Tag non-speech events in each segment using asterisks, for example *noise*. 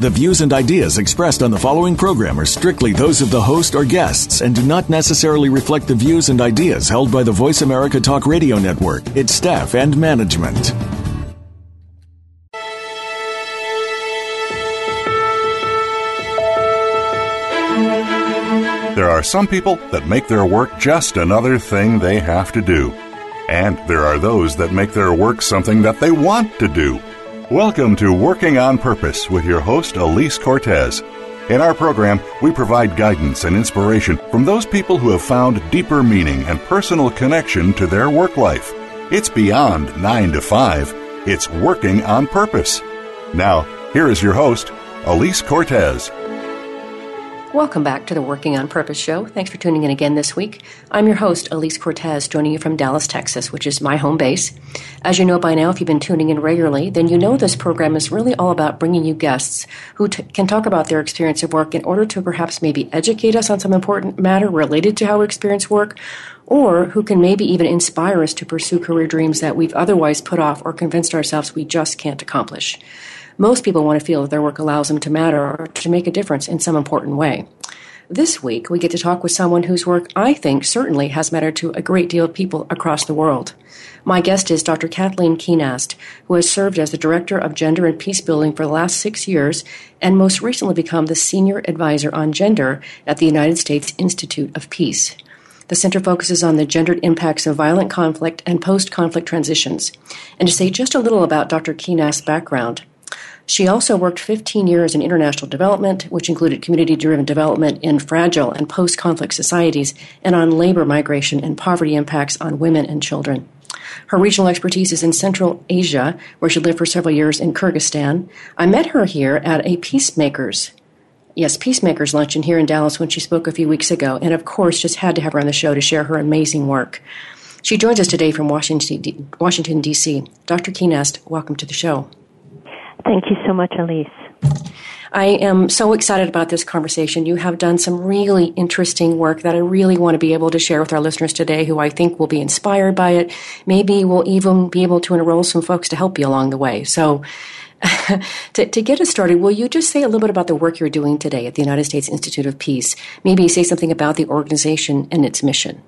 The views and ideas expressed on the following program are strictly those of the host or guests and do not necessarily reflect the views and ideas held by the Voice America Talk Radio Network, its staff, and management. There are some people that make their work just another thing they have to do. And there are those that make their work something that they want to do. Welcome to Working on Purpose with your host, Alise Cortez. In our program, we provide guidance and inspiration from those people who have found deeper meaning and personal connection to their work life. It's beyond 9 to 5, it's working on purpose. Now, here is your host, Alise Cortez. Welcome back to the Working on Purpose show. Thanks for tuning in again this week. I'm your host, Alise Cortez, joining you from Dallas, Texas, which is my home base. As you know by now, if you've been tuning in regularly, then you know this program is really all about bringing you guests who t- can talk about their experience of work in order to perhaps maybe educate us on some important matter related to how we experience work, or who can maybe even inspire us to pursue career dreams that we've otherwise put off or convinced ourselves we just can't accomplish. Most people want to feel that their work allows them to matter or to make a difference in some important way. This week, we get to talk with someone whose work I think certainly has mattered to a great deal of people across the world. My guest is Dr. Kathleen Kuehnast, who has served as the Director of Gender and Peace Building for the last six years and most recently become the Senior Advisor on Gender at the United States Institute of Peace. The center focuses on the gendered impacts of violent conflict and post conflict transitions. And to say just a little about Dr. Kuehnast's background, she also worked 15 years in international development, which included community driven development in fragile and post conflict societies and on labor migration and poverty impacts on women and children. Her regional expertise is in Central Asia, where she lived for several years in Kyrgyzstan. I met her here at a Peacemakers yes, Peacemakers luncheon here in Dallas when she spoke a few weeks ago, and of course, just had to have her on the show to share her amazing work. She joins us today from Washington, D.C. Dr. Kuehnast, welcome to the show. Thank you so much, Alise. I am so excited about this conversation. You have done some really interesting work that I really want to be able to share with our listeners today who I think will be inspired by it. Maybe we'll even be able to enroll some folks to help you along the way. So, *laughs* to, to get us started, will you just say a little bit about the work you're doing today at the United States Institute of Peace? Maybe say something about the organization and its mission.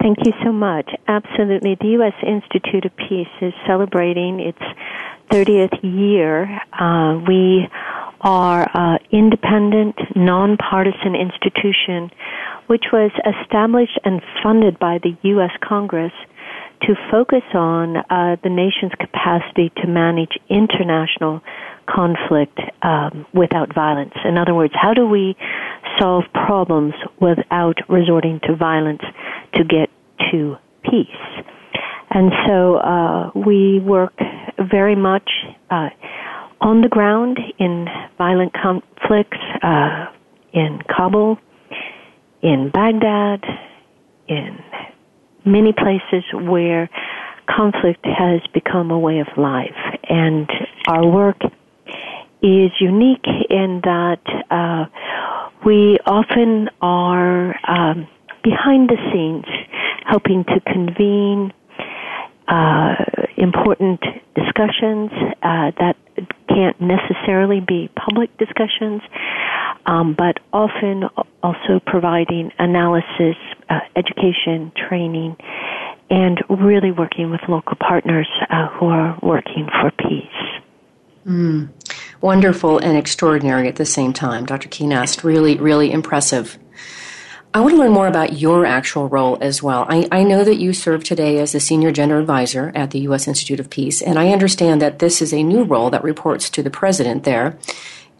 Thank you so much. Absolutely. The U.S. Institute of Peace is celebrating its 30th year, uh, we are an independent, nonpartisan institution which was established and funded by the U.S. Congress to focus on uh, the nation's capacity to manage international conflict um, without violence. In other words, how do we solve problems without resorting to violence to get to peace? And so uh, we work very much uh, on the ground in violent conflicts uh, in Kabul, in Baghdad, in many places where conflict has become a way of life. And our work is unique in that uh, we often are um, behind the scenes helping to convene uh, important discussions uh, that can't necessarily be public discussions, um, but often also providing analysis, uh, education, training, and really working with local partners uh, who are working for peace. Mm. Wonderful and extraordinary at the same time. Dr. Kuehnast, really, really impressive. I want to learn more about your actual role as well. I, I, know that you serve today as the Senior Gender Advisor at the U.S. Institute of Peace, and I understand that this is a new role that reports to the President there.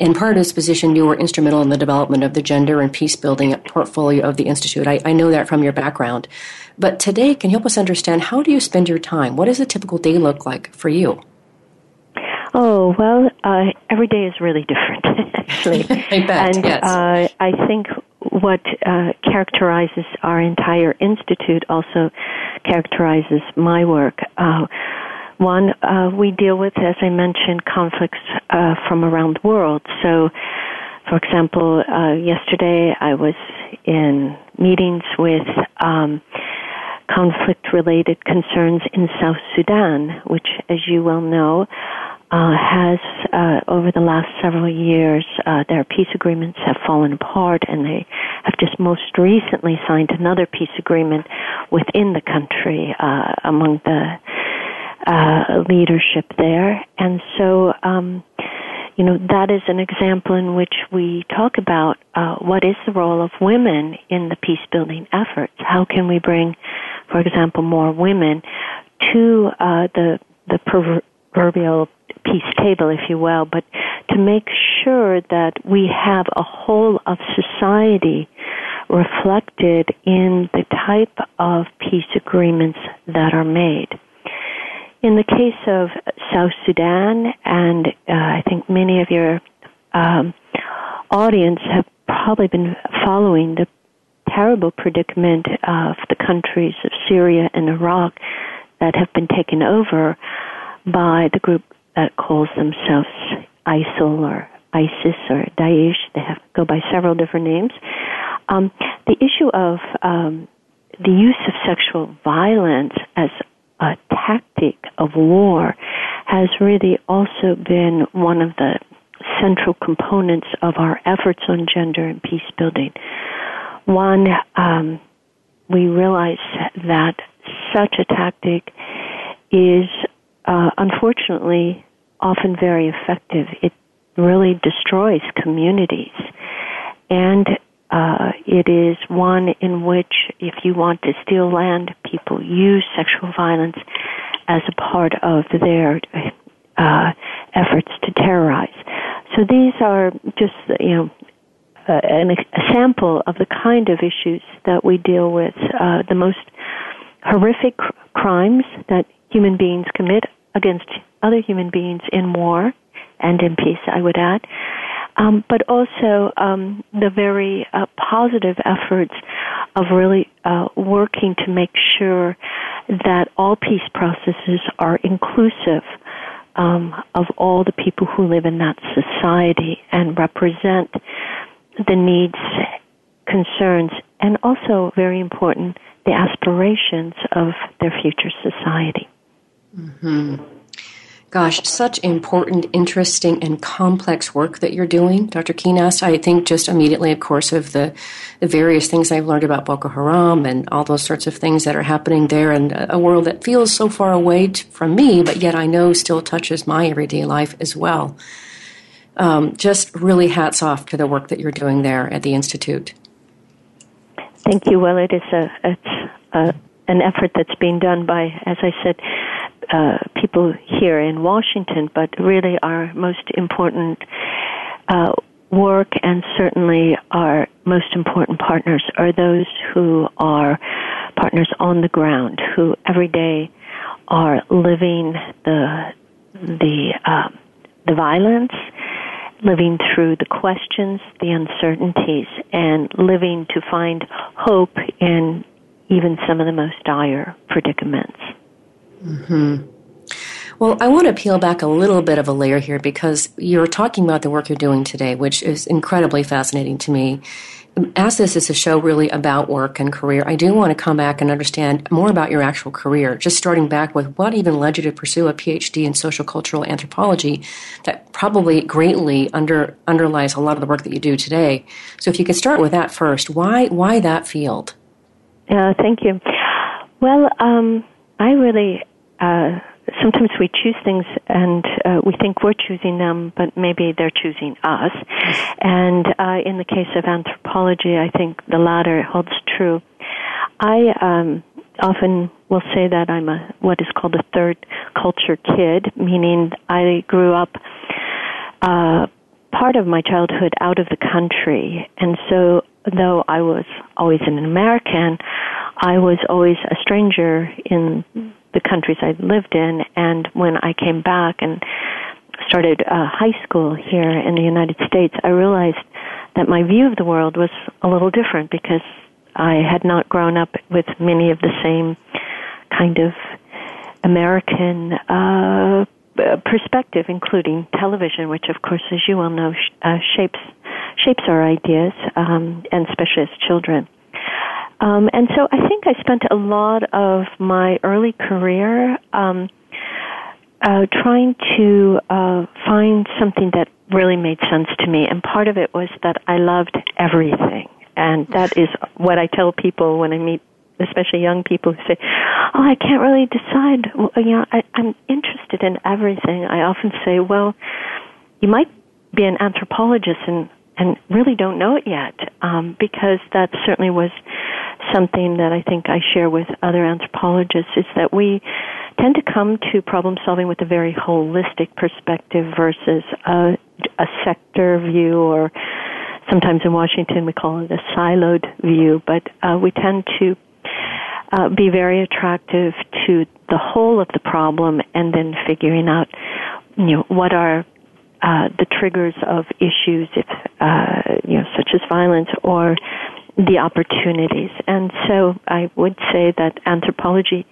In part of this position, you were instrumental in the development of the gender and peace building portfolio of the Institute. I, I know that from your background. But today, can you help us understand how do you spend your time? What does a typical day look like for you? Oh well, uh, every day is really different, *laughs* actually. *laughs* I bet. And yes. uh, I think what uh, characterizes our entire institute also characterizes my work. Uh, one, uh, we deal with, as I mentioned, conflicts uh, from around the world. So, for example, uh, yesterday I was in meetings with um, conflict-related concerns in South Sudan, which, as you well know, uh, has uh, over the last several years uh, their peace agreements have fallen apart, and they have just most recently signed another peace agreement within the country uh, among the uh, leadership there, and so. Um, you know that is an example in which we talk about uh, what is the role of women in the peace building efforts. How can we bring, for example, more women to uh, the the proverbial peace table, if you will, but to make sure that we have a whole of society reflected in the type of peace agreements that are made. In the case of South Sudan, and uh, I think many of your um, audience have probably been following the terrible predicament of the countries of Syria and Iraq that have been taken over by the group that calls themselves ISIL or ISIS or Daesh. They have go by several different names. Um, the issue of um, the use of sexual violence as a tactic of war has really also been one of the central components of our efforts on gender and peace building. One, um, we realize that such a tactic is uh, unfortunately often very effective. It really destroys communities. And uh, it is one in which, if you want to steal land, people use sexual violence as a part of their uh, efforts to terrorize. So these are just, you know, uh, an, a sample of the kind of issues that we deal with. Uh, the most horrific cr- crimes that human beings commit against other human beings in war and in peace, I would add. Um, but also um, the very uh, positive efforts of really uh, working to make sure that all peace processes are inclusive um, of all the people who live in that society and represent the needs, concerns, and also, very important, the aspirations of their future society. Mm-hmm. Gosh, such important, interesting, and complex work that you're doing, Dr. Kuehnast. I think just immediately, of course, of the, the various things I've learned about Boko Haram and all those sorts of things that are happening there in a world that feels so far away t- from me, but yet I know still touches my everyday life as well. Um, just really hats off to the work that you're doing there at the Institute. Thank you. Well, it is a, it's a, an effort that's being done by, as I said, uh, people here in Washington, but really our most important uh, work and certainly our most important partners are those who are partners on the ground, who every day are living the the uh, the violence, living through the questions, the uncertainties, and living to find hope in even some of the most dire predicaments. Hmm. Well, I want to peel back a little bit of a layer here because you're talking about the work you're doing today, which is incredibly fascinating to me. As this is a show really about work and career, I do want to come back and understand more about your actual career. Just starting back with what even led you to pursue a PhD in social cultural anthropology that probably greatly under, underlies a lot of the work that you do today. So, if you could start with that first, why why that field? Uh, thank you. Well, um, I really uh, sometimes we choose things and uh, we think we're choosing them, but maybe they're choosing us. And uh, in the case of anthropology, I think the latter holds true. I um, often will say that I'm a what is called a third culture kid, meaning I grew up uh, part of my childhood out of the country, and so though I was always an American, I was always a stranger in the countries I lived in. And when I came back and started uh, high school here in the United States, I realized that my view of the world was a little different because I had not grown up with many of the same kind of American uh, perspective, including television, which, of course, as you well know, uh, shapes shapes our ideas, um, and especially as children. Um, and so, I think I spent a lot of my early career um, uh, trying to uh, find something that really made sense to me. And part of it was that I loved everything. And that is what I tell people when I meet, especially young people who say, "Oh, I can't really decide. Well, you know, I, I'm interested in everything." I often say, "Well, you might be an anthropologist and and really don't know it yet, um, because that certainly was something that I think I share with other anthropologists is that we tend to come to problem solving with a very holistic perspective versus a, a sector view or sometimes in Washington we call it a siloed view, but uh, we tend to uh, be very attractive to the whole of the problem and then figuring out, you know, what are uh, the triggers of issues, if uh, you know, such as violence or the opportunities. And so I would say that anthropology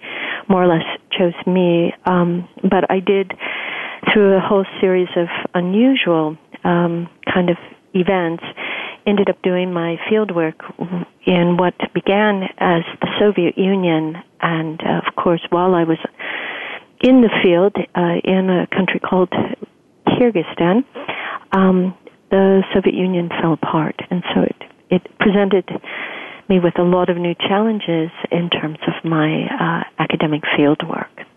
more or less chose me, um, but I did through a whole series of unusual um, kind of events ended up doing my fieldwork in what began as the Soviet Union, and uh, of course, while I was in the field uh, in a country called Kyrgyzstan, um, the Soviet Union fell apart, and so it it presented me with a lot of new challenges in terms of my uh, academic field work.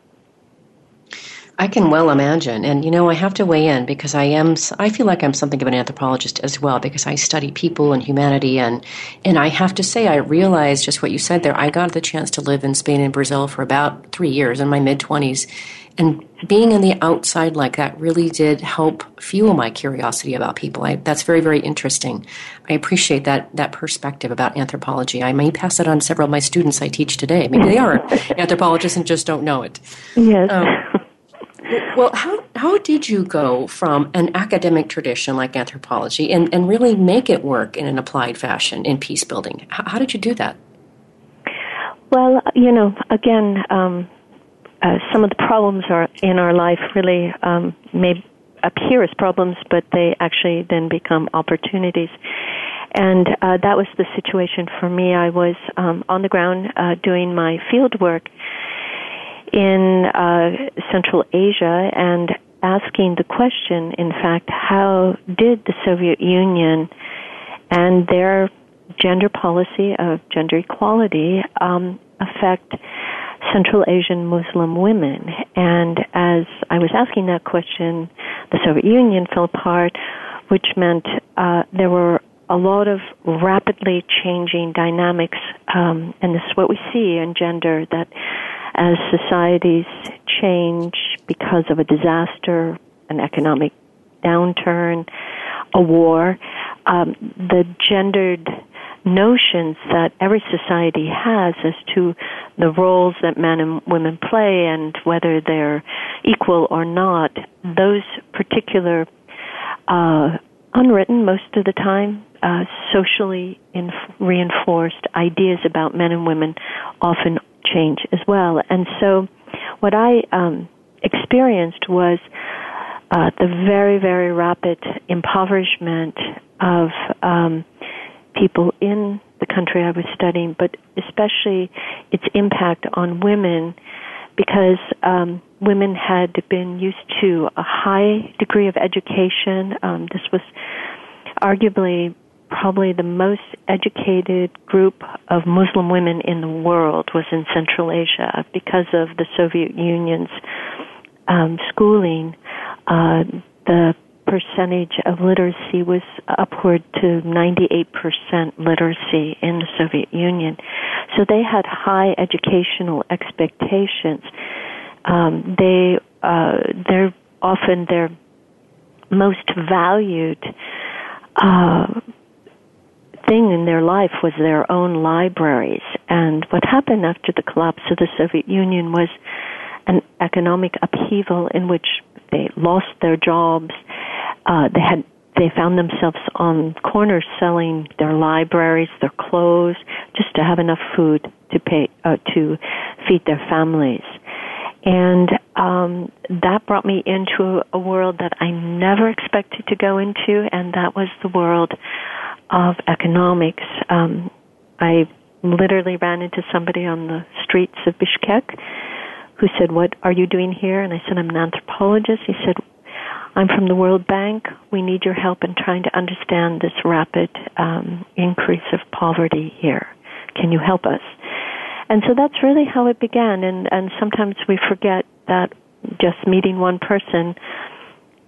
I can well imagine. And you know, I have to weigh in because I am I feel like I'm something of an anthropologist as well because I study people and humanity and and I have to say I realized just what you said there. I got the chance to live in Spain and Brazil for about 3 years in my mid 20s and being in the outside like that really did help fuel my curiosity about people. I, that's very, very interesting. I appreciate that that perspective about anthropology. I may pass it on to several of my students I teach today. Maybe they are *laughs* anthropologists and just don't know it. Yes. Um, well, how, how did you go from an academic tradition like anthropology and, and really make it work in an applied fashion in peace building? How, how did you do that? Well, you know, again, um, uh, some of the problems are in our life really um, may appear as problems, but they actually then become opportunities. And uh, that was the situation for me. I was um, on the ground uh, doing my field work in uh, Central Asia and asking the question, in fact, how did the Soviet Union and their gender policy of gender equality um, affect Central Asian Muslim women? And as I was asking that question, the Soviet Union fell apart, which meant uh, there were a lot of rapidly changing dynamics, um, and this is what we see in gender that as societies change because of a disaster, an economic downturn, a war, um, the gendered notions that every society has as to the roles that men and women play and whether they're equal or not, those particular uh, unwritten most of the time, uh, socially inf- reinforced ideas about men and women often change as well. And so, what I um, experienced was uh, the very, very rapid impoverishment of um, people in the country I was studying, but especially its impact on women because um, women had been used to a high degree of education. Um, this was arguably probably the most educated group of Muslim women in the world was in Central Asia because of the Soviet Union's um, schooling. Uh, the percentage of literacy was upward to 98% literacy in the Soviet Union. So they had high educational expectations. Um, they, uh, they're often their most valued uh, thing in their life was their own libraries. And what happened after the collapse of the Soviet Union was an economic upheaval in which they lost their jobs. Uh, they had they found themselves on corners selling their libraries, their clothes, just to have enough food to pay uh, to feed their families. And um, that brought me into a world that I never expected to go into, and that was the world of economics. Um, I literally ran into somebody on the streets of Bishkek who said, What are you doing here? And I said, I'm an anthropologist. He said, I'm from the World Bank. We need your help in trying to understand this rapid um, increase of poverty here. Can you help us? And so that's really how it began. And, and sometimes we forget that just meeting one person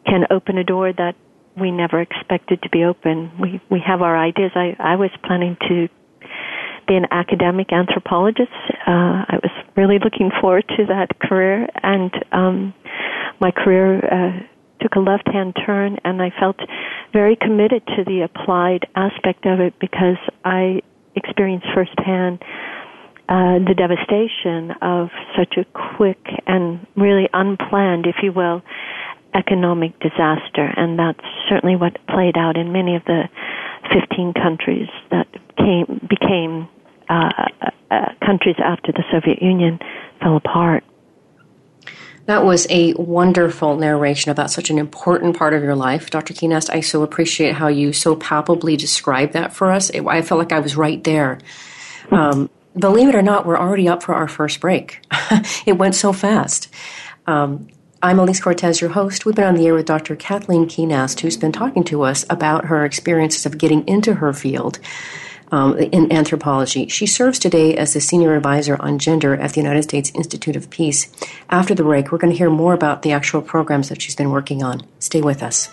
can open a door that we never expected to be open. We we have our ideas. I I was planning to be an academic anthropologist. Uh, I was really looking forward to that career, and um, my career uh, took a left-hand turn, and I felt very committed to the applied aspect of it because I experienced firsthand uh, the devastation of such a quick and really unplanned, if you will, economic disaster. And that's certainly what played out in many of the 15 countries that came, became uh, uh, countries after the Soviet Union fell apart. That was a wonderful narration about such an important part of your life, Dr. Kuehnast. I so appreciate how you so palpably described that for us. I felt like I was right there. Um, believe it or not, we're already up for our first break. *laughs* it went so fast. Um, I'm Alise Cortez, your host. We've been on the air with Dr. Kathleen Kuehnast, who's been talking to us about her experiences of getting into her field um, in anthropology. She serves today as the senior advisor on gender at the United States Institute of Peace. After the break, we're going to hear more about the actual programs that she's been working on. Stay with us.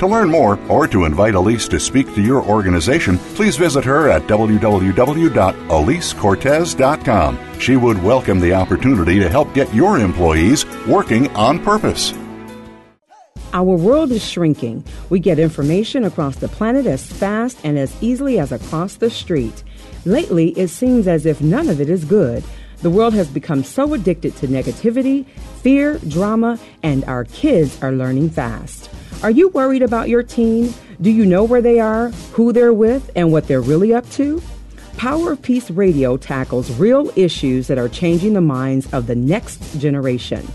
To learn more or to invite Alise to speak to your organization, please visit her at www.alisecortez.com. She would welcome the opportunity to help get your employees working on purpose. Our world is shrinking. We get information across the planet as fast and as easily as across the street. Lately, it seems as if none of it is good. The world has become so addicted to negativity, fear, drama, and our kids are learning fast. Are you worried about your teen? Do you know where they are, who they're with, and what they're really up to? Power of Peace Radio tackles real issues that are changing the minds of the next generation.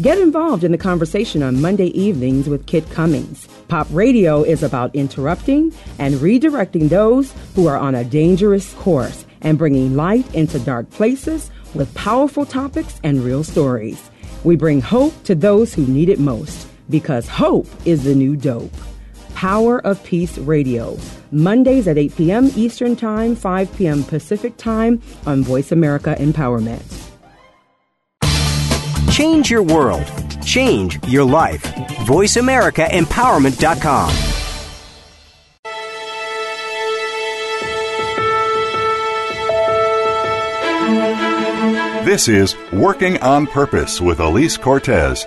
Get involved in the conversation on Monday evenings with Kit Cummings. Pop radio is about interrupting and redirecting those who are on a dangerous course and bringing light into dark places with powerful topics and real stories. We bring hope to those who need it most because hope is the new dope. Power of Peace Radio, Mondays at 8 p.m. Eastern Time, 5 p.m. Pacific Time on Voice America Empowerment. Change your world. Change your life. VoiceAmericaEmpowerment.com. This is Working on Purpose with Alise Cortez.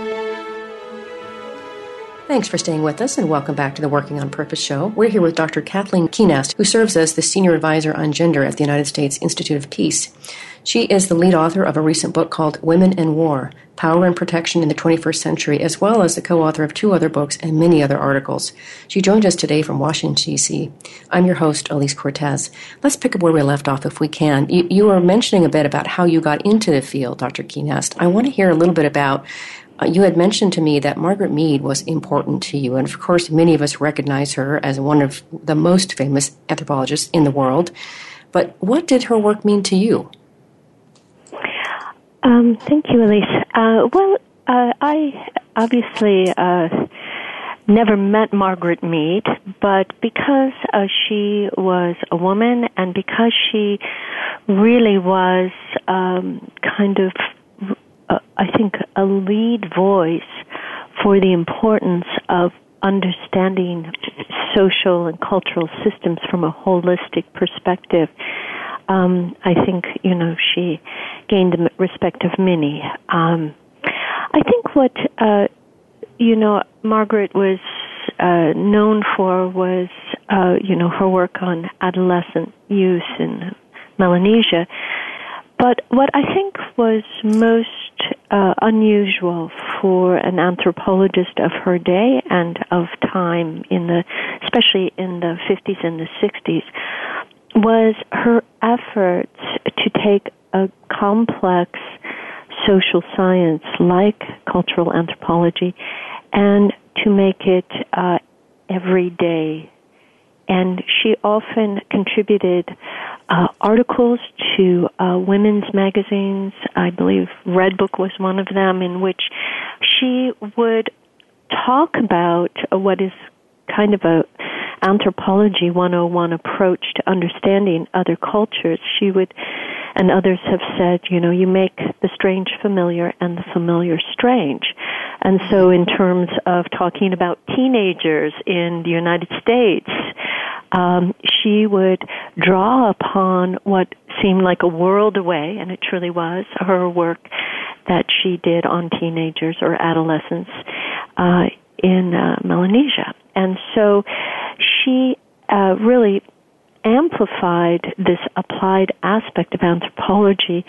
Thanks for staying with us and welcome back to the Working on Purpose show. We're here with Dr. Kathleen Kuehnast, who serves as the Senior Advisor on Gender at the United States Institute of Peace. She is the lead author of a recent book called Women and War Power and Protection in the 21st Century, as well as the co author of two other books and many other articles. She joins us today from Washington, D.C. I'm your host, Alise Cortez. Let's pick up where we left off if we can. You, you were mentioning a bit about how you got into the field, Dr. Kuehnast. I want to hear a little bit about you had mentioned to me that Margaret Mead was important to you, and of course, many of us recognize her as one of the most famous anthropologists in the world. But what did her work mean to you? Um, thank you, Alise. Uh, well, uh, I obviously uh, never met Margaret Mead, but because uh, she was a woman and because she really was um, kind of, I think, a lead voice for the importance of understanding social and cultural systems from a holistic perspective. Um, I think you know she gained the respect of many. Um, I think what uh, you know Margaret was uh, known for was uh, you know her work on adolescent use in Melanesia. But what I think was most uh, unusual for an anthropologist of her day and of time in the, especially in the 50s and the 60s, was her efforts to take a complex social science like cultural anthropology and to make it uh, everyday. And she often contributed uh, articles to uh, women's magazines. I believe Redbook was one of them, in which she would talk about what is kind of a anthropology 101 approach to understanding other cultures. She would, and others have said, you know, you make the strange familiar and the familiar strange. And so in terms of talking about teenagers in the United States, um, she would draw upon what seemed like a world away, and it truly was, her work that she did on teenagers or adolescents uh, in uh, Melanesia. And so she uh, really amplified this applied aspect of anthropology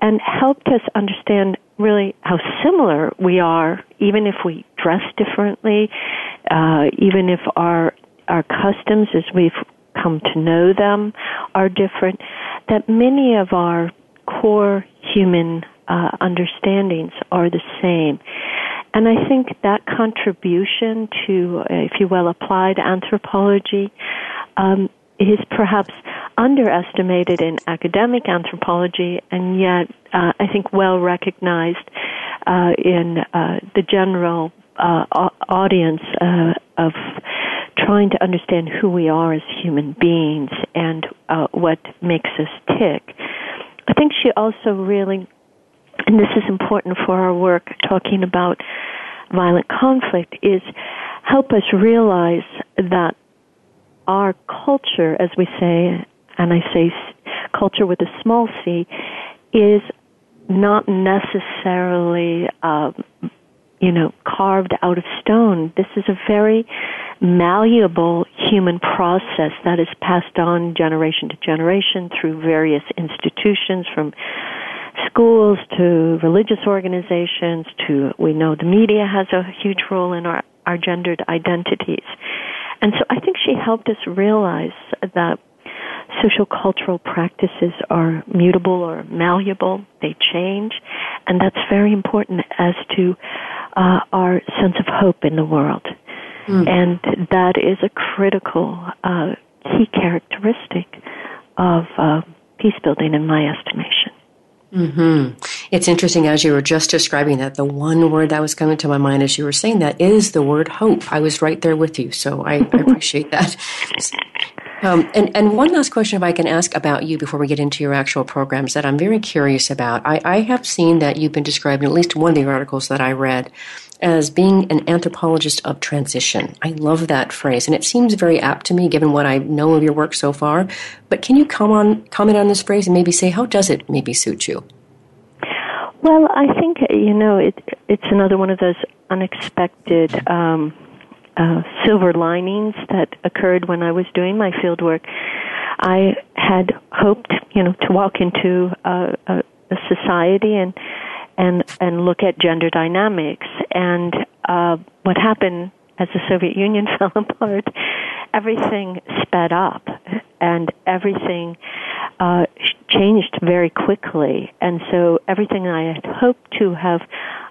and helped us understand really how similar we are, even if we dress differently, uh, even if our our customs as we've come to know them are different, that many of our core human uh, understandings are the same. And I think that contribution to, if you will, applied anthropology um, is perhaps underestimated in academic anthropology, and yet uh, I think well recognized uh, in uh, the general uh, audience uh, of trying to understand who we are as human beings and uh, what makes us tick. I think she also really, and this is important for our work talking about violent conflict, is help us realize that our culture, as we say, and I say culture with a small c, is not necessarily, uh, you know, carved out of stone. This is a very malleable human process that is passed on generation to generation through various institutions from schools to religious organizations to we know the media has a huge role in our, our gendered identities. And so I think she helped us realize that social cultural practices are mutable or malleable, they change, and that's very important as to uh, our sense of hope in the world. Mm. And that is a critical uh, key characteristic of uh, peace building, in my estimation. Mm-hmm. It's interesting as you were just describing that. The one word that was coming to my mind as you were saying that is the word hope. I was right there with you, so I, I *laughs* appreciate that. Um, and, and one last question, if I can ask about you before we get into your actual programs, that I'm very curious about. I, I have seen that you've been described in at least one of the articles that I read as being an anthropologist of transition. I love that phrase, and it seems very apt to me given what I know of your work so far. But can you come on, comment on this phrase and maybe say how does it maybe suit you? Well, I think you know it. It's another one of those unexpected um, uh, silver linings that occurred when I was doing my field work. I had hoped, you know, to walk into a, a, a society and and and look at gender dynamics. And uh, what happened as the Soviet Union *laughs* fell apart, everything sped up, and everything uh, changed very quickly. And so everything I had hoped to have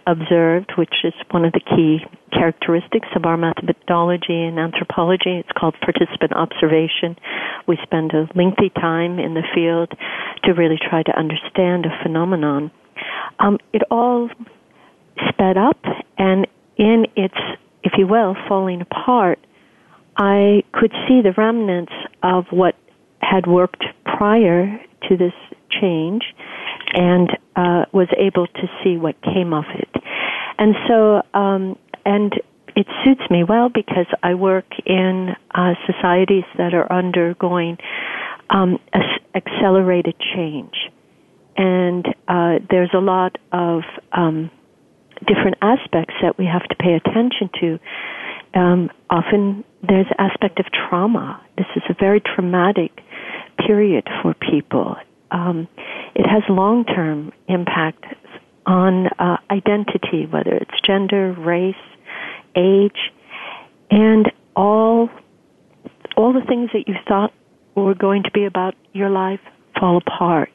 observed, which is one of the key characteristics of our methodology in anthropology. It's called participant observation. We spend a lengthy time in the field to really try to understand a phenomenon. Um, it all sped up, and in its, if you will, falling apart, I could see the remnants of what had worked prior to this change and uh, was able to see what came of it. And so, um, and it suits me well because I work in uh, societies that are undergoing um, accelerated change. And uh, there's a lot of um, different aspects that we have to pay attention to. Um, often there's aspect of trauma. This is a very traumatic period for people. Um, it has long-term impact on uh, identity, whether it's gender, race, age, and all all the things that you thought were going to be about your life fall apart.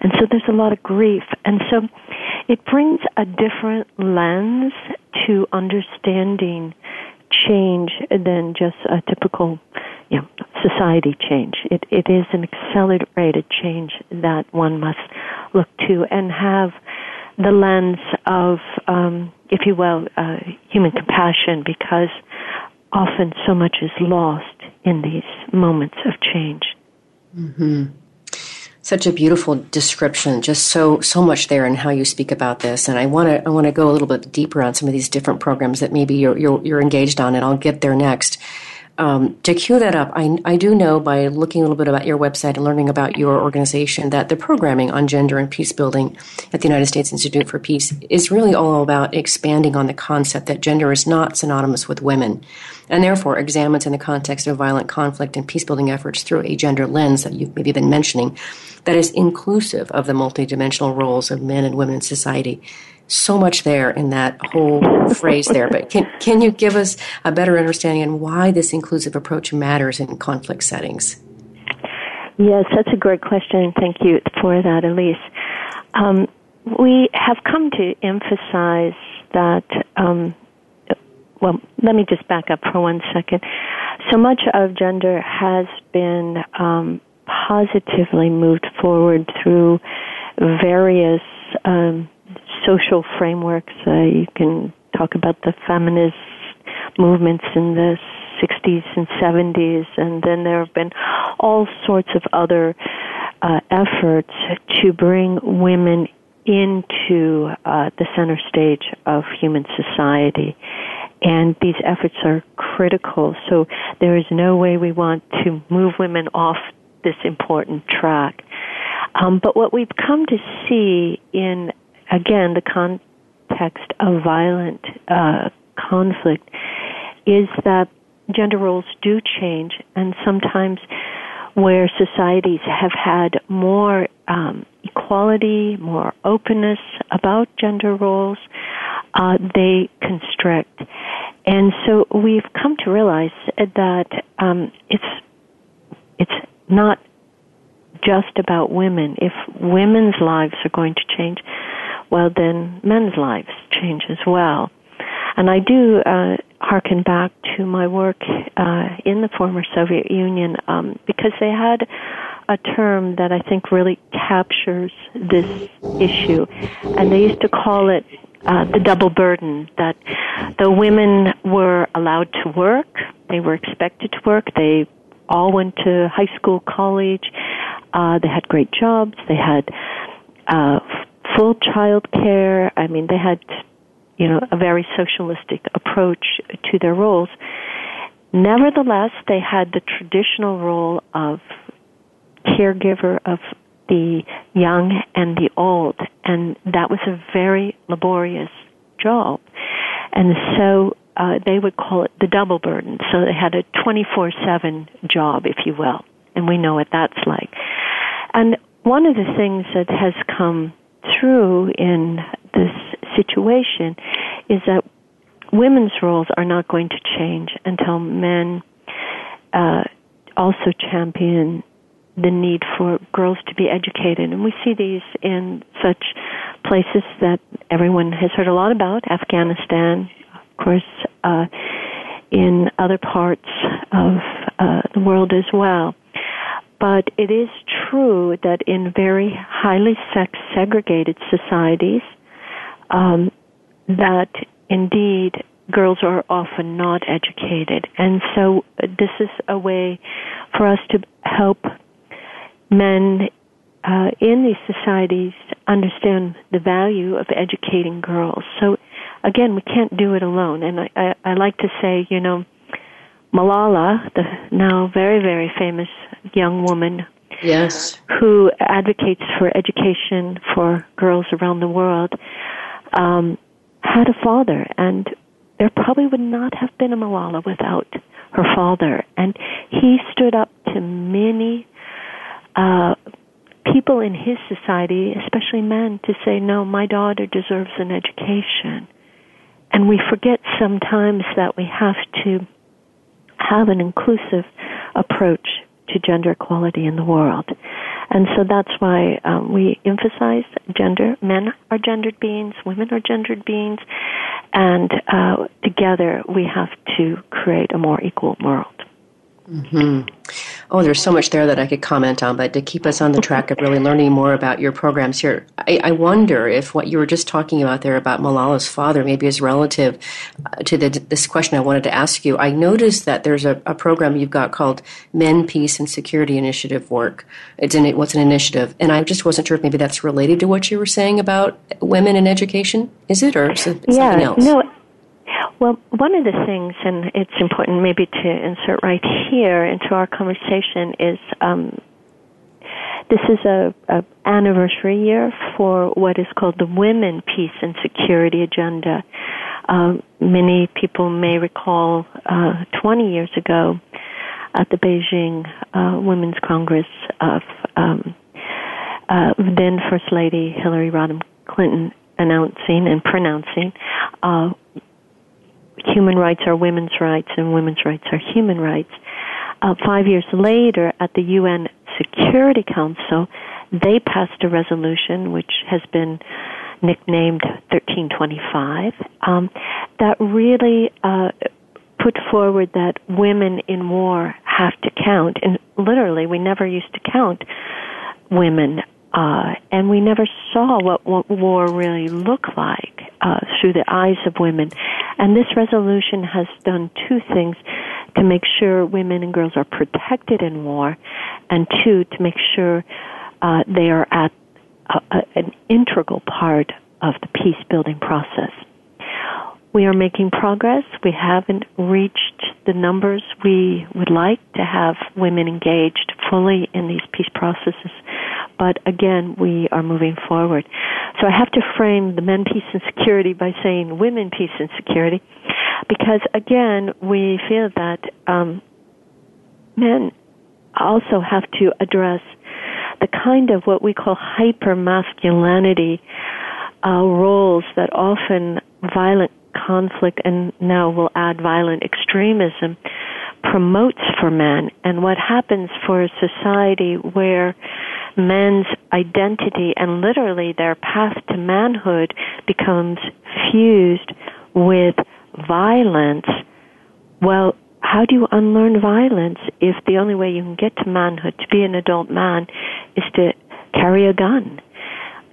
And so there's a lot of grief. And so it brings a different lens to understanding change than just a typical you know, society change. It, it is an accelerated change that one must look to and have the lens of, um, if you will, uh, human compassion because often so much is lost in these moments of change. Mm-hmm. Such a beautiful description, just so so much there in how you speak about this, and I want to I want to go a little bit deeper on some of these different programs that maybe you're, you're you're engaged on, and I'll get there next um, to cue that up, I, I do know by looking a little bit about your website and learning about your organization that the programming on gender and peace building at the United States Institute for Peace is really all about expanding on the concept that gender is not synonymous with women, and therefore examines in the context of violent conflict and peace building efforts through a gender lens that you've maybe been mentioning that is inclusive of the multidimensional roles of men and women in society so much there in that whole phrase there. But can can you give us a better understanding on why this inclusive approach matters in conflict settings? Yes, that's a great question. Thank you for that, Alise. Um, we have come to emphasize that. Um, well, let me just back up for one second. So much of gender has been um, positively moved forward through various um, social frameworks. Uh, you can talk about the feminist movements in the 60s and 70s, and then there have been all sorts of other uh, efforts to bring women into uh, the center stage of human society. And these efforts are critical. So there is no way we want to move women off this important track. Um, but what we've come to see in again, the context of violent uh, conflict is that gender roles do change, and sometimes where societies have had more um, equality, more openness about gender roles, uh, they constrict. And so we've come to realize that um, it's it's not just about women. If women's lives are going to change, well, then men's lives change as well. And I do uh, harken back to my work uh, in the former Soviet Union um, because they had a term that I think really captures this issue, and they used to call it uh, the double burden that the women were allowed to work, they were expected to work, they all went to high school, college, uh, they had great jobs, they had uh, full child care. I mean, they had, you know, a very socialistic approach to their roles. Nevertheless, they had the traditional role of caregiver of the young and the old, and that was a very laborious job. And so uh, they would call it the double burden. So they had a 24-7 job, if you will. And we know what that's like. And one of the things that has come through in this situation is that women's roles are not going to change until men uh, also champion the need for girls to be educated. And we see these in such places that everyone has heard a lot about Afghanistan, of course, uh, in other parts of uh, the world as well. But it is true that in very highly sex segregated societies, um, that indeed girls are often not educated. And so uh, this is a way for us to help men uh, in these societies understand the value of educating girls. So again, we can't do it alone. And I, I, I like to say, you know, Malala, the now very, very famous young woman yes. who advocates for education for girls around the world um, had a father. And there probably would not have been a Malala without her father. And he stood up to many uh, people in his society especially men to say no my daughter deserves an education. And we forget sometimes that we have to have an inclusive approach to gender equality in the world. And so that's why um, we emphasize gender. Men are gendered beings, women are gendered beings, and uh, together we have to create a more equal world. Mm-hmm. Oh, there's so much there that I could comment on, but to keep us on the track of really *laughs* learning more about your programs here, I, I wonder if what you were just talking about there about Malala's father maybe is relative uh, to the, this question I wanted to ask you. I noticed that there's a, a, program you've got called Men, Peace, and Security Initiative Work. It's an, what's an initiative, and I just wasn't sure if maybe that's related to what you were saying about women in education. Is it, or is it yeah, something else? No, well, one of the things, and it's important maybe to insert right here into our conversation, is um, this is a, a, anniversary year for what is called the Women, Peace, and Security Agenda. Um, many people may recall uh, 20 years ago at the Beijing uh, Women's Congress of um, uh, then First Lady Hillary Rodham Clinton announcing and pronouncing uh, human rights are women's rights and women's rights are human rights. Uh, five years later, at the UN Security Council, they passed a resolution which has been nicknamed 1325 um, that really uh, put forward that women in war have to count. And literally, we never used to count women uh, and we never saw what, what war really looked like uh, through the eyes of women. And this resolution has done two things to make sure women and girls are protected in war, and two, to make sure uh, they are at a, a, an integral part of the peace building process. We are making progress. We haven't reached the numbers we would like to have women engaged fully in these peace processes. But again, we are moving forward. So I have to frame the men, peace, and security by saying women, peace, and security, because again, we feel that um, men also have to address the kind of what we call hyper masculinity uh, roles that often violent conflict and now we'll add violent extremism promotes for men and what happens for a society where men's identity and literally their path to manhood becomes fused with violence well how do you unlearn violence if the only way you can get to manhood to be an adult man is to carry a gun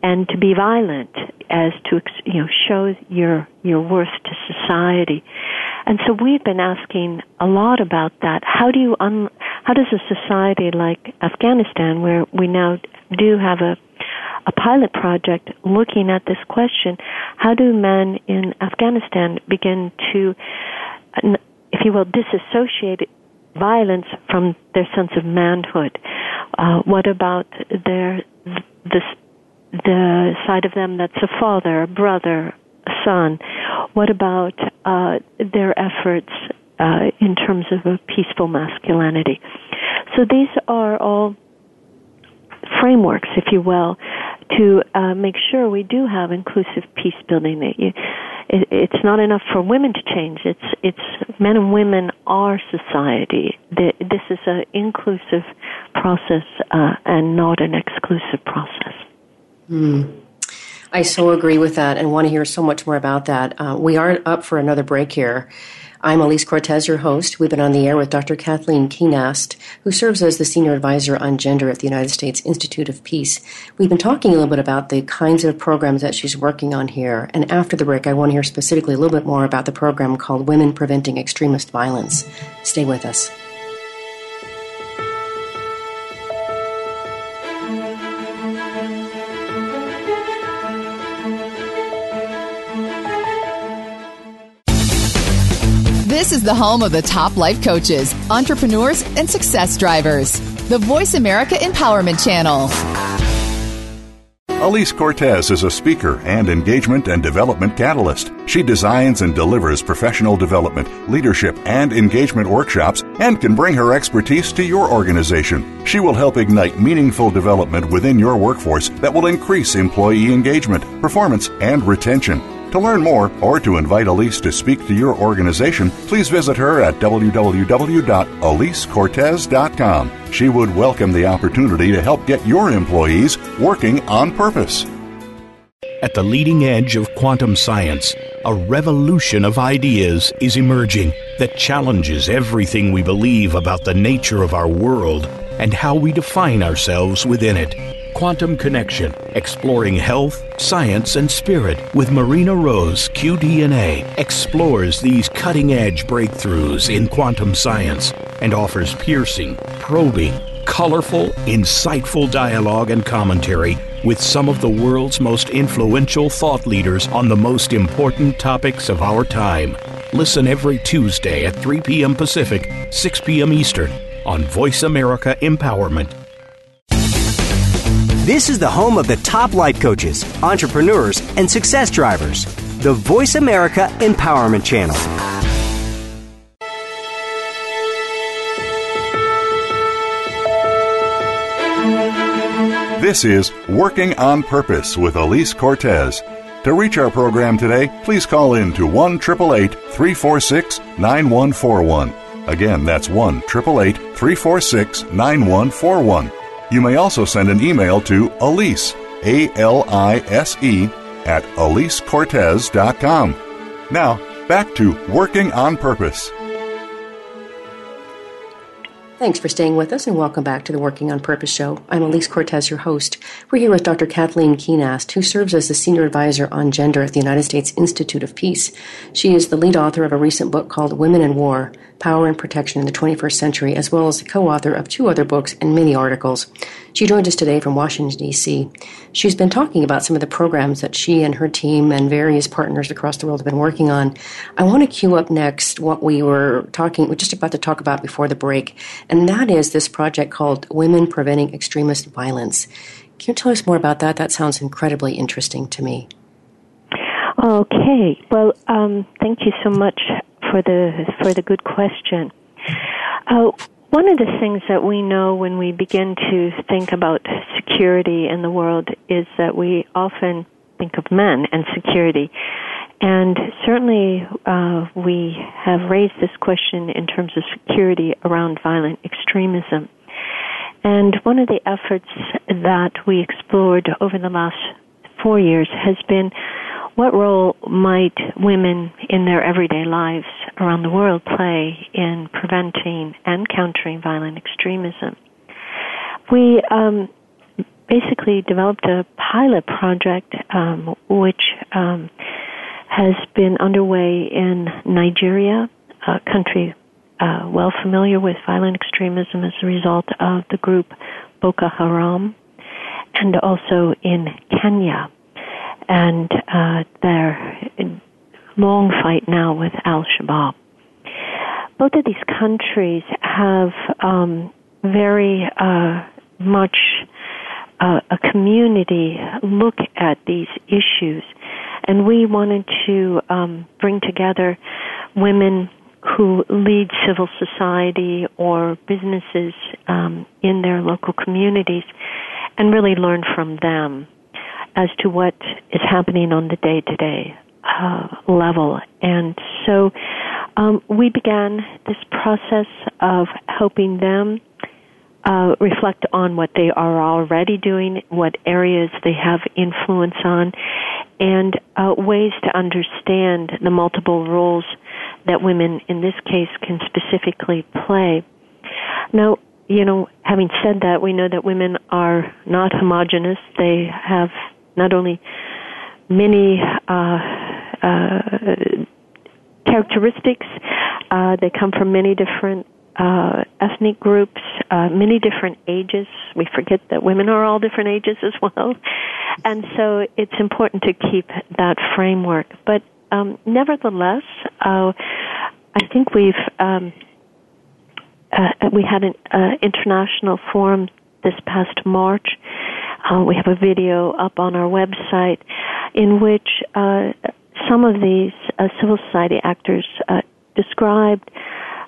and to be violent as to you know show your your worth to society. And so we've been asking a lot about that. How do you un, how does a society like Afghanistan where we now do have a a pilot project looking at this question how do men in Afghanistan begin to if you will disassociate violence from their sense of manhood? Uh, what about their this the side of them that's a father, a brother, a son? What about uh, their efforts uh, in terms of a peaceful masculinity? So these are all frameworks, if you will, to uh, make sure we do have inclusive peace building. It, it, it's not enough for women to change. It's it's men and women are society. This is an inclusive process uh, and not an exclusive process. Mm. I so agree with that and want to hear so much more about that. Uh, we are up for another break here. I'm Alise Cortez, your host. We've been on the air with Dr. Kathleen Kuehnast, who serves as the Senior Advisor on Gender at the United States Institute of Peace. We've been talking a little bit about the kinds of programs that she's working on here, and after the break, I want to hear specifically a little bit more about the program called Women Preventing Extremist Violence. Stay with us. This is the home of the top life coaches, entrepreneurs, and success drivers. The Voice America Empowerment Channel. Alise Cortez is a speaker and engagement and development catalyst. She designs and delivers professional development, leadership, and engagement workshops and can bring her expertise to your organization. She will help ignite meaningful development within your workforce that will increase employee engagement, performance, and retention. To learn more or to invite Alise to speak to your organization, please visit her at www.alisecortez.com. She would welcome the opportunity to help get your employees working on purpose. At the leading edge of quantum science, a revolution of ideas is emerging that challenges everything we believe about the nature of our world and how we define ourselves within it. Quantum Connection, exploring health, science, and spirit with Marina Rose, QDNA, explores these cutting edge breakthroughs in quantum science and offers piercing, probing, colorful, insightful dialogue and commentary with some of the world's most influential thought leaders on the most important topics of our time. Listen every Tuesday at 3 p.m. Pacific, 6 p.m. Eastern on Voice America Empowerment. This is the home of the top life coaches, entrepreneurs, and success drivers. The Voice America Empowerment Channel. This is Working on Purpose with Alise Cortez. To reach our program today, please call in to 1 346 9141. Again, that's 1 346 9141. You may also send an email to Alise, A L I S E, at AliseCortez.com. Now, back to Working on Purpose. Thanks for staying with us and welcome back to the Working on Purpose show. I'm Alise Cortez, your host. We're here with Dr. Kathleen Kuehnast, who serves as the Senior Advisor on Gender at the United States Institute of Peace. She is the lead author of a recent book called Women in War Power and Protection in the 21st Century, as well as the co author of two other books and many articles. She joined us today from Washington, D.C. She's been talking about some of the programs that she and her team and various partners across the world have been working on. I want to cue up next what we were talking, we're just about to talk about before the break, and that is this project called Women Preventing Extremist Violence. Can you tell us more about that? That sounds incredibly interesting to me. Okay. Well, um, thank you so much for the for the good question. Uh, one of the things that we know when we begin to think about security in the world is that we often think of men and security. And certainly, uh, we have raised this question in terms of security around violent extremism. And one of the efforts that we explored over the last four years has been what role might women in their everyday lives around the world play in preventing and countering violent extremism? We um, basically developed a pilot project um, which um, has been underway in Nigeria, a country uh, well familiar with violent extremism as a result of the group Boko Haram, and also in Kenya and uh, their long fight now with Al Shabaab. Both of these countries have um, very uh, much uh, a community look at these issues, and we wanted to um, bring together women who lead civil society or businesses um, in their local communities and really learn from them as to what is happening on the day to day level. And so um, we began this process of helping them uh, reflect on what they are already doing, what areas they have influence on, and uh, ways to understand the multiple roles that women, in this case, can specifically play. Now, you know, having said that, we know that women are not homogenous. They have not only many uh, uh, characteristics, uh, they come from many different uh, ethnic groups, uh, many different ages. We forget that women are all different ages as *laughs* well. And so it's important to keep that framework. But um, nevertheless, uh, I think we've um, uh, we had an uh, international forum this past March. Uh, we have a video up on our website in which uh, some of these civil society actors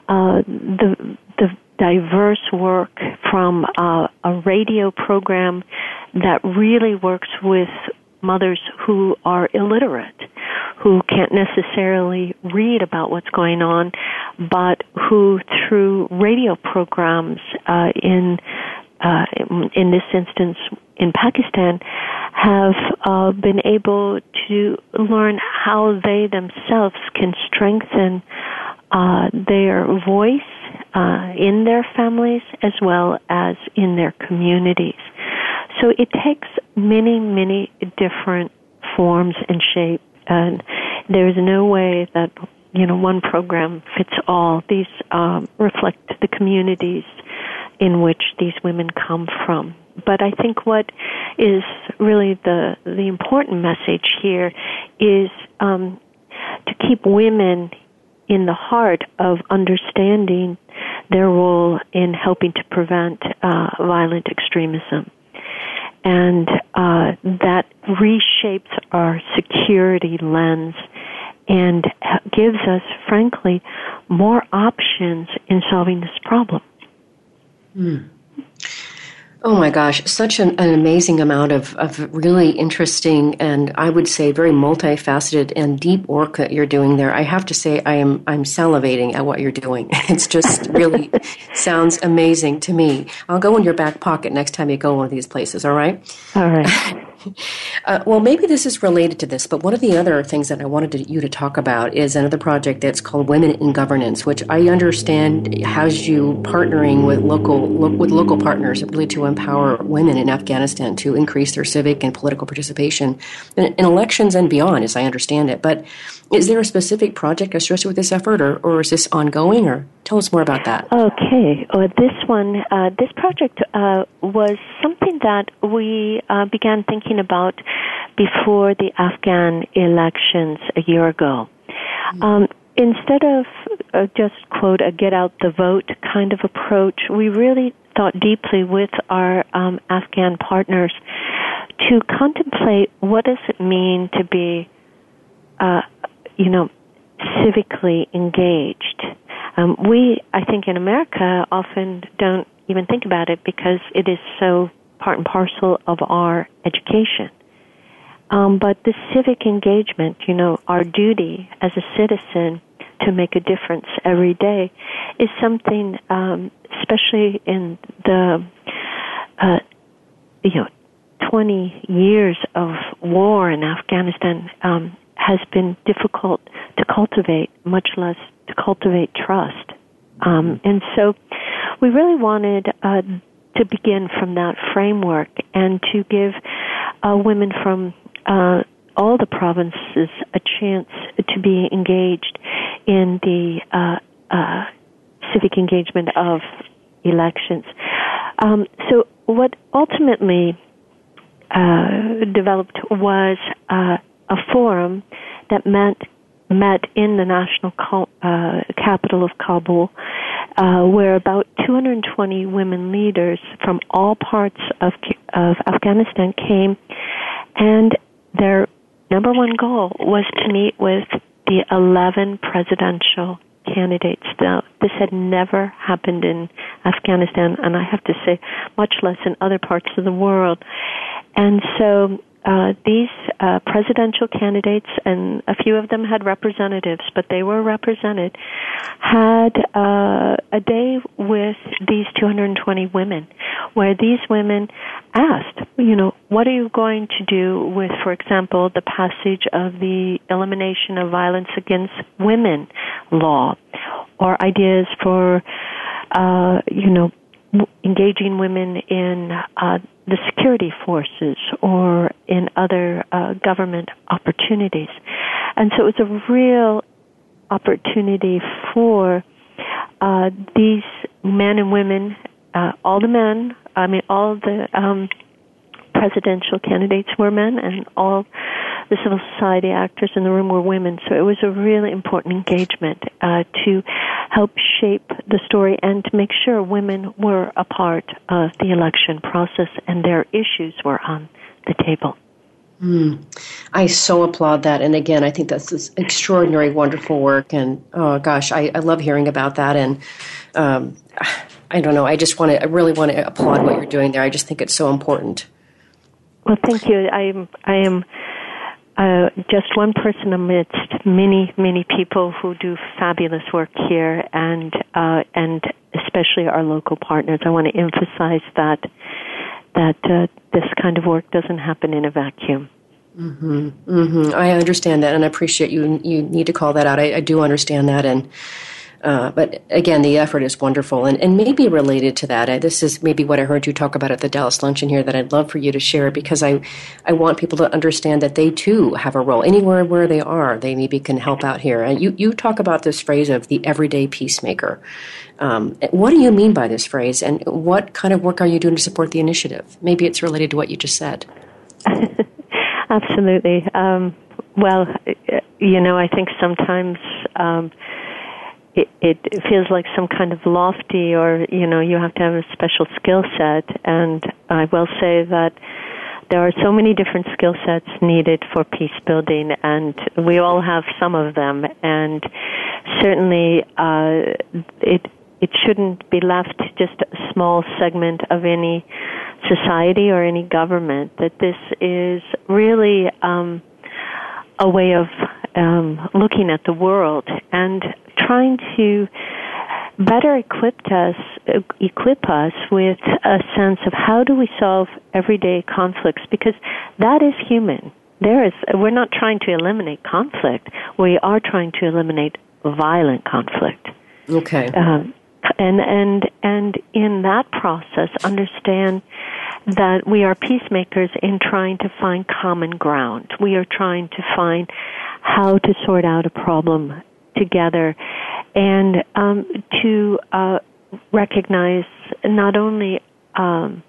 uh, the the diverse work from a radio program that really works with mothers who are illiterate, who can't necessarily read about what's going on, but who through radio programs uh, in uh, in this instance in Pakistan have uh, been able to learn how they themselves can strengthen uh, their voice uh, in their families as well as in their communities. So it takes many, many different forms and shapes, and there's no way that you know one program fits all. These um, reflect the communities in which these women come from. But I think what is really the the important message here is um, to keep women in the heart of understanding their role in helping to prevent uh, violent extremism and uh, that reshapes our security lens and gives us, frankly, more options in solving this problem. Mm. Oh my gosh, such an, an, amazing amount of, of really interesting and I would say very multifaceted and deep work that you're doing there. I have to say I am I'm salivating at what you're doing. *laughs* It's just really sounds amazing to me. I'll go in your back pocket next time you go one of these places, all right? All right. *laughs* *laughs* Uh, well, maybe this is related to this, but one of the other things that I wanted to, you to talk about is another project that's called Women in Governance, which I understand has you partnering with local lo- with local partners really to empower women in Afghanistan to increase their civic and political participation in, in elections and beyond, as I understand it. But is there a specific project associated with this effort, or, or is this ongoing? Or tell us more about that. Okay, well, this one, uh, this project uh, was something that we uh, began thinking about before the Afghan elections a year ago. Mm-hmm. Um, instead of uh, just quote a get out the vote kind of approach, we really thought deeply with our um, Afghan partners to contemplate what does it mean to be uh, you know, civically engaged. Um, we, I think, in America often don't even think about it because it is so part and parcel of our education. Um, but the civic engagement, you know, our duty as a citizen to make a difference every day, is something, um, especially in the, uh, you know, 20 years of war in Afghanistan, um, has been difficult to cultivate, much less to cultivate trust. Um, and so we really wanted uh, to begin from that framework and to give uh, women from uh, all the provinces a chance to be engaged in the uh, uh, civic engagement of elections. Um, so what ultimately uh, developed was a forum that met met in the national uh, capital of Kabul, uh, where about 220 women leaders from all parts of of Afghanistan came, and their number one goal was to meet with the 11 presidential candidates. Now, this had never happened in Afghanistan, and I have to say, much less in other parts of the world. And so uh, these uh, presidential candidates, and a few of them had representatives, but they were represented, had uh, a day with these 220 women, where these women asked, you know, what are you going to do with, for example, the passage of the Elimination of Violence Against Women law, or ideas for, uh, you know, engaging women in uh, the security forces or in other uh, government opportunities. And so it was a real opportunity for uh, these men and women, uh, all the men, I mean, all the um, presidential candidates were men, and all the civil society actors in the room were women. So it was a really important engagement uh, to help shape the story and to make sure women were a part of the election process and their issues were on the table. Mm. I so applaud that. And again, I think that's this extraordinary, wonderful work. And oh gosh, I, I love hearing about that. And um, I don't know, I just want to, I really want to applaud what you're doing there. I just think it's so important. Well, thank you. I am, I am uh, just one person amidst many, many people who do fabulous work here, and uh, and especially our local partners. I want to emphasize that that uh, this kind of work doesn't happen in a vacuum. Mm-hmm. Mm-hmm. I understand that, and I appreciate you. You need to call that out. I, I do understand that, and uh, but again, the effort is wonderful, and, and maybe related to that. I, this is maybe what I heard you talk about at the Dallas luncheon here that I'd love for you to share because I, I want people to understand that they too have a role anywhere where they are. They maybe can help out here. And you you talk about this phrase of the everyday peacemaker. Um, what do you mean by this phrase, and what kind of work are you doing to support the initiative? Maybe it's related to what you just said. *laughs* Absolutely. Um, well, you know, I think sometimes. Um, it, feels like some kind of lofty or you know you have to have a special skill set. And i will say that there are so many different skill sets needed for peace building and we all have some of them. And certainly uh, it it shouldn't be left just a small segment of any society or any government that this is really um, a way of um, looking at the world. And trying to better equip us equip us with a sense of how do we solve everyday conflicts because that is human. There is we're not trying to eliminate conflict. We are trying to eliminate violent conflict. Okay. Um, and and and in that process understand that we are peacemakers in trying to find common ground. We are trying to find how to sort out a problem together and um, to uh, recognize not only um,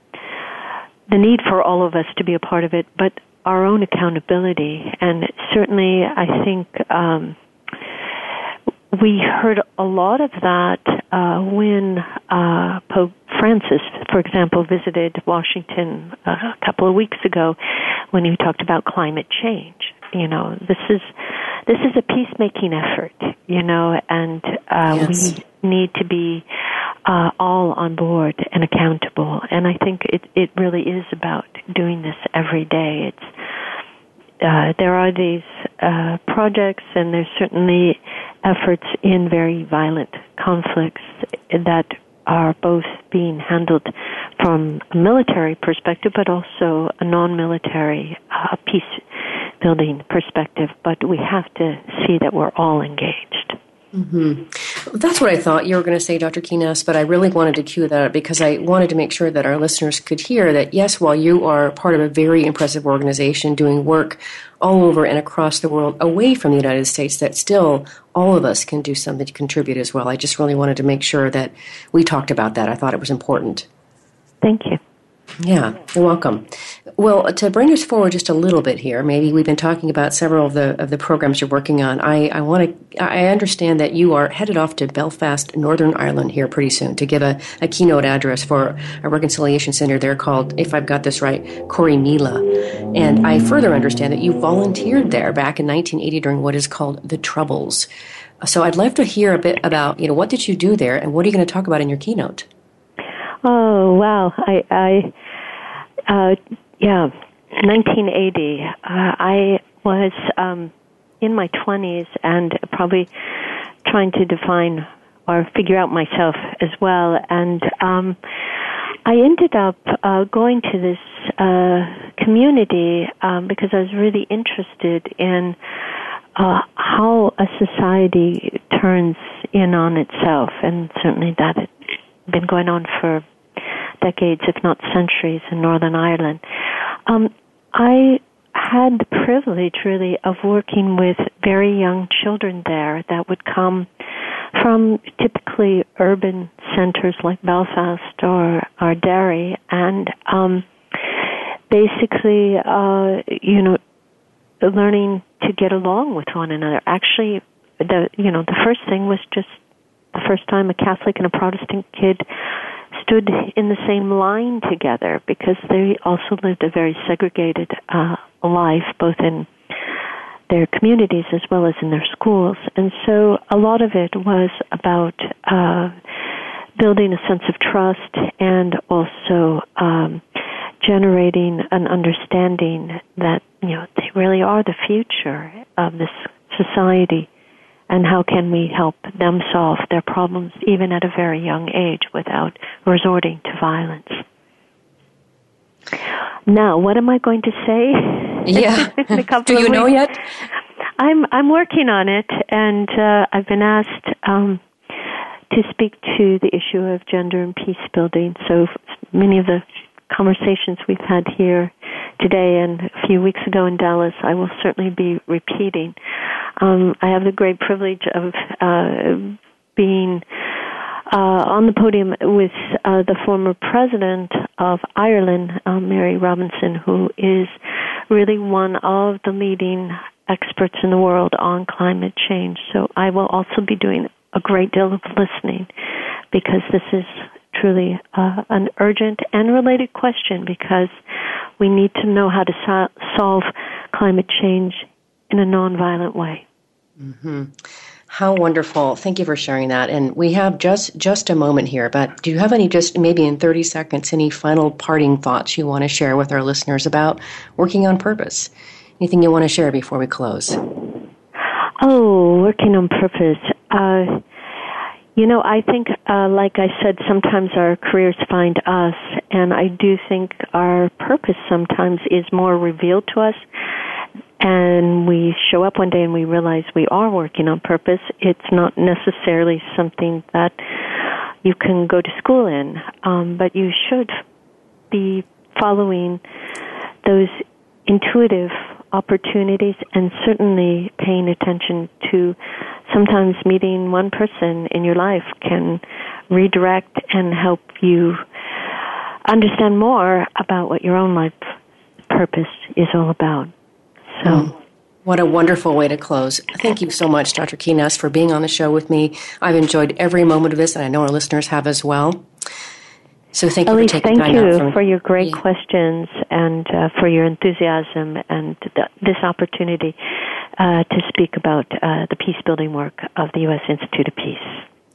the need for all of us to be a part of it, but our own accountability. And certainly, I think um, we heard a lot of that uh, when uh, Pope Francis, for example, visited Washington uh, a couple of weeks ago when he talked about climate change. You know, this is this is a peacemaking effort, you know, and uh, yes. we need to be uh, all on board and accountable. And I think it it really is about doing this every day. It's uh, there are these uh, projects, and there's certainly efforts in very violent conflicts that are both being handled from a military perspective, but also a non-military uh, peace building perspective, but we have to see that we're all engaged. Mm-hmm. That's what I thought you were going to say, Dr. Kuehnast, but I really wanted to cue that up because I wanted to make sure that our listeners could hear that, yes, while you are part of a very impressive organization doing work all over and across the world away from the United States, that still all of us can do something to contribute as well. I just really wanted to make sure that we talked about that. I thought it was important. Thank you. Yeah, you're welcome. Well, to bring us forward just a little bit here, maybe we've been talking about several of the of the programs you're working on. I, I want to I understand that you are headed off to Belfast, Northern Ireland here pretty soon to give a, a keynote address for a reconciliation center there called, if I've got this right, Corrymeela. And I further understand that you volunteered there back in 1980 during what is called the Troubles. So I'd love to hear a bit about, you know, what did you do there and what are you going to talk about in your keynote? Oh wow! I, I, uh, yeah. 1980. Uh, I was um, in my 20s and probably trying to define or figure out myself as well. And um, I ended up uh, going to this uh, community um, because I was really interested in uh, how a society turns in on itself, and certainly that been going on for decades, if not centuries, in Northern Ireland. Um, I had the privilege, really, of working with very young children there that would come from typically urban centers like Belfast or, or Derry, and um, basically, uh, you know, learning to get along with one another. Actually, the you know the first thing was just the first time a Catholic and a Protestant kid stood in the same line together because they also lived a very segregated uh, life, both in their communities as well as in their schools. And so a lot of it was about uh, building a sense of trust and also um, generating an understanding that you know they really are the future of this society and how can we help them solve their problems even at a very young age without resorting to violence. Now, what am I going to say? Yeah. *laughs* Do you know yet? I'm I'm working on it, and uh, I've been asked um, to speak to the issue of gender and peace building. So many of the conversations we've had here today and a few weeks ago in Dallas, I will certainly be repeating. Um, I have the great privilege of uh, being uh, on the podium with uh, the former president of Ireland, uh, Mary Robinson, who is really one of the leading experts in the world on climate change. So I will also be doing a great deal of listening because this is truly uh, an urgent and related question because we need to know how to so- solve climate change in a nonviolent way. Mm-hmm. How wonderful! Thank you for sharing that. And we have just just a moment here, but do you have any just maybe in thirty seconds any final parting thoughts you want to share with our listeners about working on purpose? Anything you want to share before we close? Oh, working on purpose. Uh, you know, I think, uh, like I said, sometimes our careers find us, and I do think our purpose sometimes is more revealed to us and we show up one day and we realize we are working on purpose, it's not necessarily something that you can go to school in, um, but you should be following those intuitive opportunities and certainly paying attention to sometimes meeting one person in your life can redirect and help you understand more about what your own life purpose is all about. So. Oh, what a wonderful way to close. Thank you so much, Dr. Kuehnast, for being on the show with me. I've enjoyed every moment of this, and I know our listeners have as well. So thank you Alise, for taking thank time you from, for your great questions and uh, for your enthusiasm and th- this opportunity uh, to speak about uh, the peace building work of the U.S. Institute of Peace.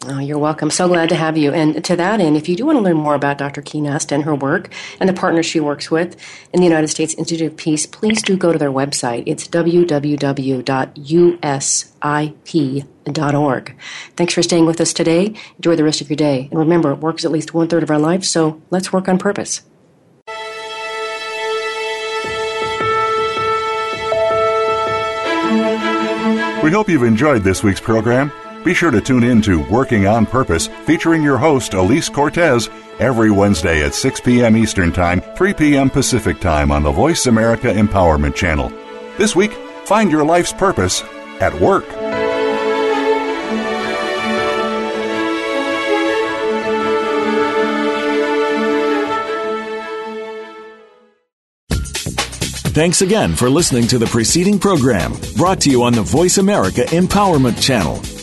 Oh, you're welcome. So glad to have you. And to that end, if you do want to learn more about Dr. Kuehnast and her work and the partners she works with in the United States Institute of Peace, please do go to their website. It's www.usip.org. Thanks for staying with us today. Enjoy the rest of your day. And remember, work is at least one third of our life, so let's work on purpose. We hope you've enjoyed this week's program. Be sure to tune in to Working on Purpose, featuring your host, Alise Cortez, every Wednesday at 6 p.m. Eastern Time, 3 p.m. Pacific Time on the Voice America Empowerment Channel. This week, find your life's purpose at work. Thanks again for listening to the preceding program brought to you on the Voice America Empowerment Channel.